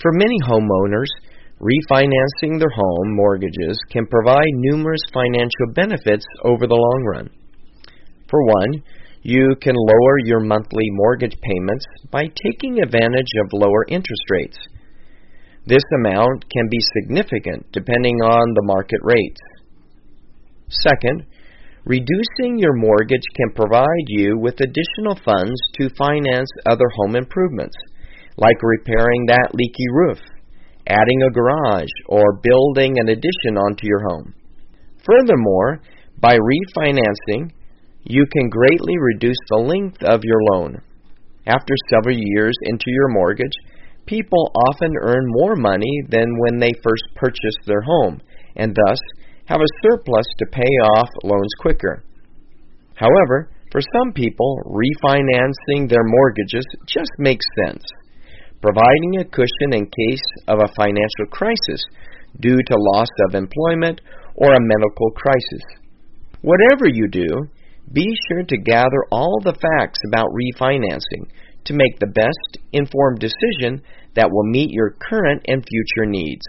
For many homeowners, refinancing their home mortgages can provide numerous financial benefits over the long run. For one, you can lower your monthly mortgage payments by taking advantage of lower interest rates. This amount can be significant depending on the market rates. Second, reducing your mortgage can provide you with additional funds to finance other home improvements, like repairing that leaky roof, adding a garage, or building an addition onto your home. Furthermore, by refinancing, you can greatly reduce the length of your loan. After several years into your mortgage, people often earn more money than when they first purchased their home, and thus have a surplus to pay off loans quicker. However, for some people, refinancing their mortgages just makes sense, providing a cushion in case of a financial crisis due to loss of employment or a medical crisis. Whatever you do, be sure to gather all the facts about refinancing to make the best informed decision that will meet your current and future needs.